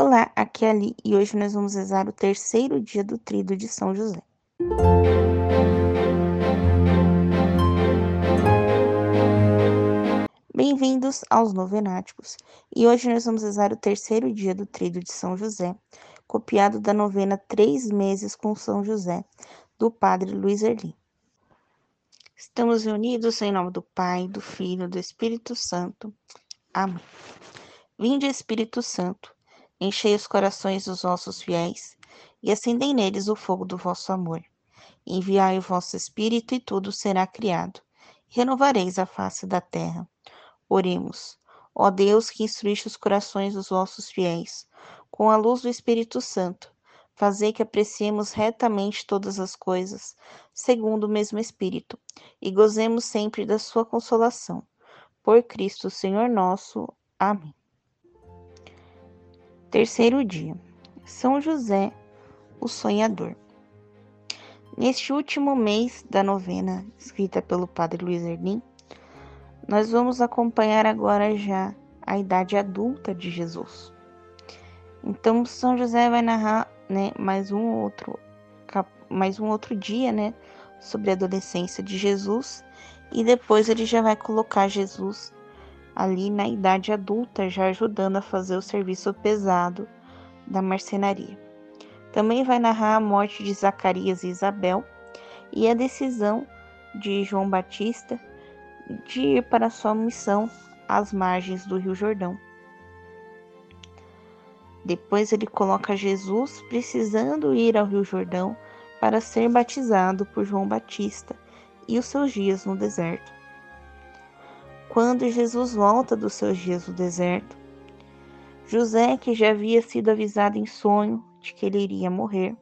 Olá, aqui é Ali e hoje nós vamos rezar o terceiro dia do Trido de São José. Bem-vindos aos Novenáticos e hoje nós vamos rezar o terceiro dia do Trido de São José, copiado da novena Três Meses com São José, do Padre Luiz Erlim. Estamos reunidos em nome do Pai, do Filho e do Espírito Santo. Amém. Vinde, Espírito Santo Enchei os corações dos vossos fiéis e acendei neles o fogo do vosso amor. Enviai o vosso Espírito e tudo será criado. Renovareis a face da terra. Oremos. Ó Deus, que instruíste os corações dos vossos fiéis, com a luz do Espírito Santo, fazei que apreciemos retamente todas as coisas, segundo o mesmo Espírito, e gozemos sempre da sua consolação. Por Cristo, Senhor nosso. Amém. Terceiro dia. São José, o sonhador. Neste último mês da novena, escrita pelo Padre Luiz Erlim, nós vamos acompanhar agora já a idade adulta de Jesus. Então, São José vai narrar, né, mais um outro mais um outro dia, né, sobre a adolescência de Jesus, e depois ele já vai colocar Jesus ali na idade adulta, já ajudando a fazer o serviço pesado da marcenaria. Também vai narrar a morte de Zacarias e Isabel e a decisão de João Batista de ir para sua missão às margens do Rio Jordão. Depois ele coloca Jesus precisando ir ao Rio Jordão para ser batizado por João Batista e os seus dias no deserto quando Jesus volta dos seus dias no deserto. José, que já havia sido avisado em sonho de que ele iria morrer,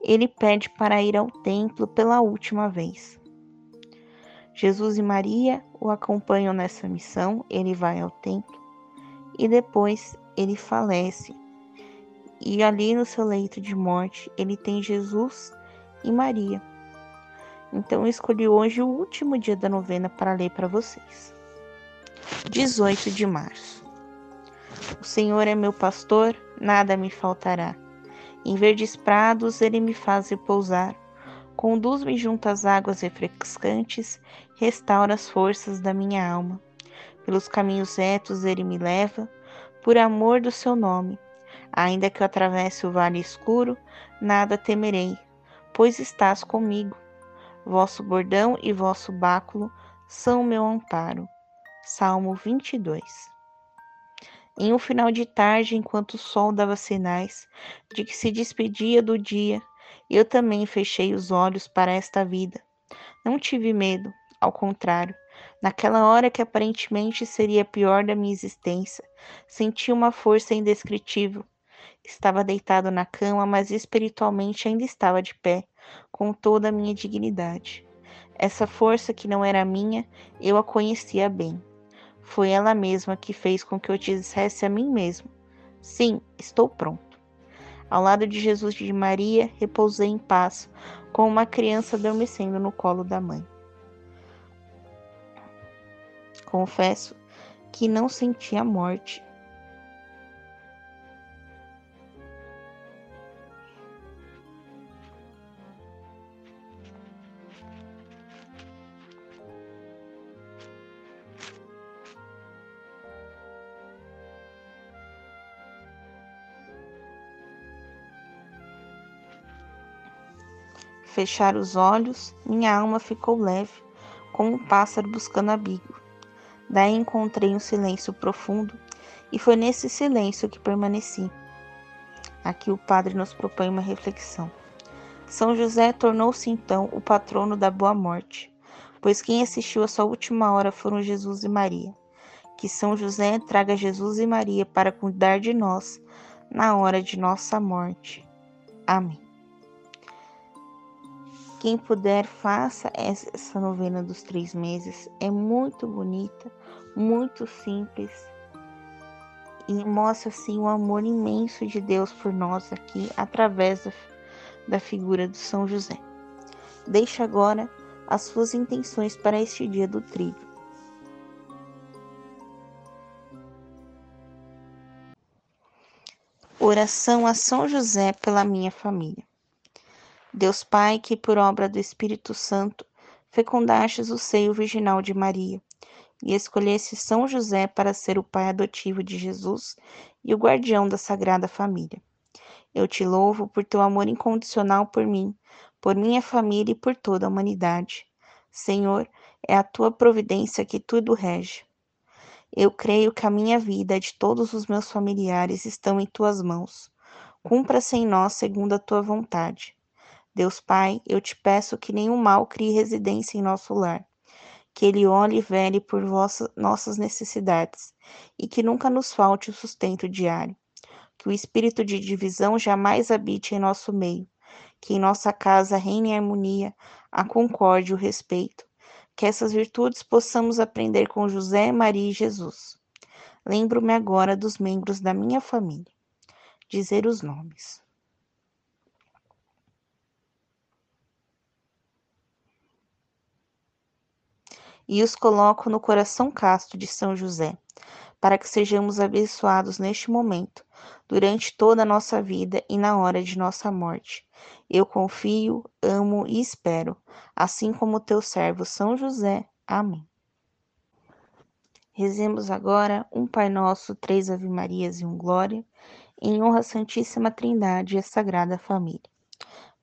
ele pede para ir ao templo pela última vez. Jesus e Maria o acompanham nessa missão, ele vai ao templo e depois ele falece. E ali no seu leito de morte, ele tem Jesus e Maria então eu escolhi hoje o último dia da novena para ler para vocês. 18 de março. O Senhor é meu pastor, nada me faltará. Em verdes prados ele me faz repousar. Conduz-me junto às águas refrescantes, restaura as forças da minha alma. Pelos caminhos retos ele me leva, por amor do seu nome. Ainda que eu atravesse o vale escuro, nada temerei, pois estás comigo Vosso bordão e vosso báculo são meu amparo. Salmo 22. Em um final de tarde, enquanto o sol dava sinais de que se despedia do dia, eu também fechei os olhos para esta vida. Não tive medo, ao contrário, naquela hora que aparentemente seria a pior da minha existência, senti uma força indescritível. Estava deitado na cama, mas espiritualmente ainda estava de pé, com toda a minha dignidade. Essa força que não era minha, eu a conhecia bem. Foi ela mesma que fez com que eu dissesse a mim mesmo: Sim, estou pronto. Ao lado de Jesus e de Maria, repousei em paz, como uma criança adormecendo no colo da mãe. Confesso que não senti a morte, fechar os olhos, minha alma ficou leve, como um pássaro buscando abrigo. Daí encontrei um silêncio profundo, e foi nesse silêncio que permaneci. Aqui o padre nos propõe uma reflexão. São José tornou-se então o patrono da boa morte, pois quem assistiu a sua última hora foram Jesus e Maria. Que São José traga Jesus e Maria para cuidar de nós na hora de nossa morte. Amém. Quem puder, faça essa novena dos três meses. É muito bonita, muito simples e mostra assim o amor imenso de Deus por nós aqui através da, da figura de São José. Deixe agora as suas intenções para este dia do trigo. Oração a São José pela minha família. Deus Pai, que por obra do Espírito Santo fecundastes o seio virginal de Maria e escolhesse São José para ser o pai adotivo de Jesus e o guardião da Sagrada Família. Eu te louvo por teu amor incondicional por mim, por minha família e por toda a humanidade. Senhor, é a tua providência que tudo rege. Eu creio que a minha vida e de todos os meus familiares estão em tuas mãos. Cumpra-se em nós segundo a tua vontade. Deus Pai, eu te peço que nenhum mal crie residência em nosso lar, que ele olhe e vele por vossas, nossas necessidades e que nunca nos falte o sustento diário. Que o espírito de divisão jamais habite em nosso meio, que em nossa casa reine a harmonia, a concórdia e o respeito, que essas virtudes possamos aprender com José, Maria e Jesus. Lembro-me agora dos membros da minha família. Dizer os nomes. E os coloco no coração casto de São José, para que sejamos abençoados neste momento, durante toda a nossa vida e na hora de nossa morte. Eu confio, amo e espero, assim como teu servo São José. Amém. Rezemos agora um Pai Nosso, três Ave Marias e um Glória, em honra à Santíssima Trindade e à Sagrada Família.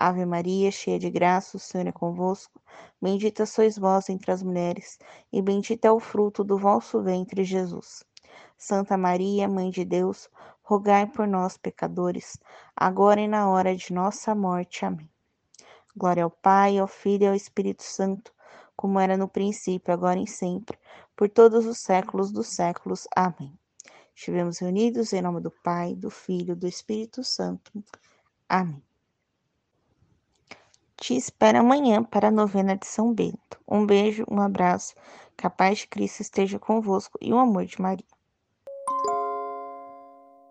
Ave Maria, cheia de graça, o Senhor é convosco. Bendita sois vós entre as mulheres, e bendito é o fruto do vosso ventre, Jesus. Santa Maria, Mãe de Deus, rogai por nós, pecadores, agora e na hora de nossa morte. Amém. Glória ao Pai, ao Filho e ao Espírito Santo, como era no princípio, agora e sempre, por todos os séculos dos séculos. Amém. Estivemos reunidos em nome do Pai, do Filho e do Espírito Santo. Amém. Te espero amanhã para a novena de São Bento. Um beijo, um abraço, que a paz de Cristo esteja convosco e o amor de Maria.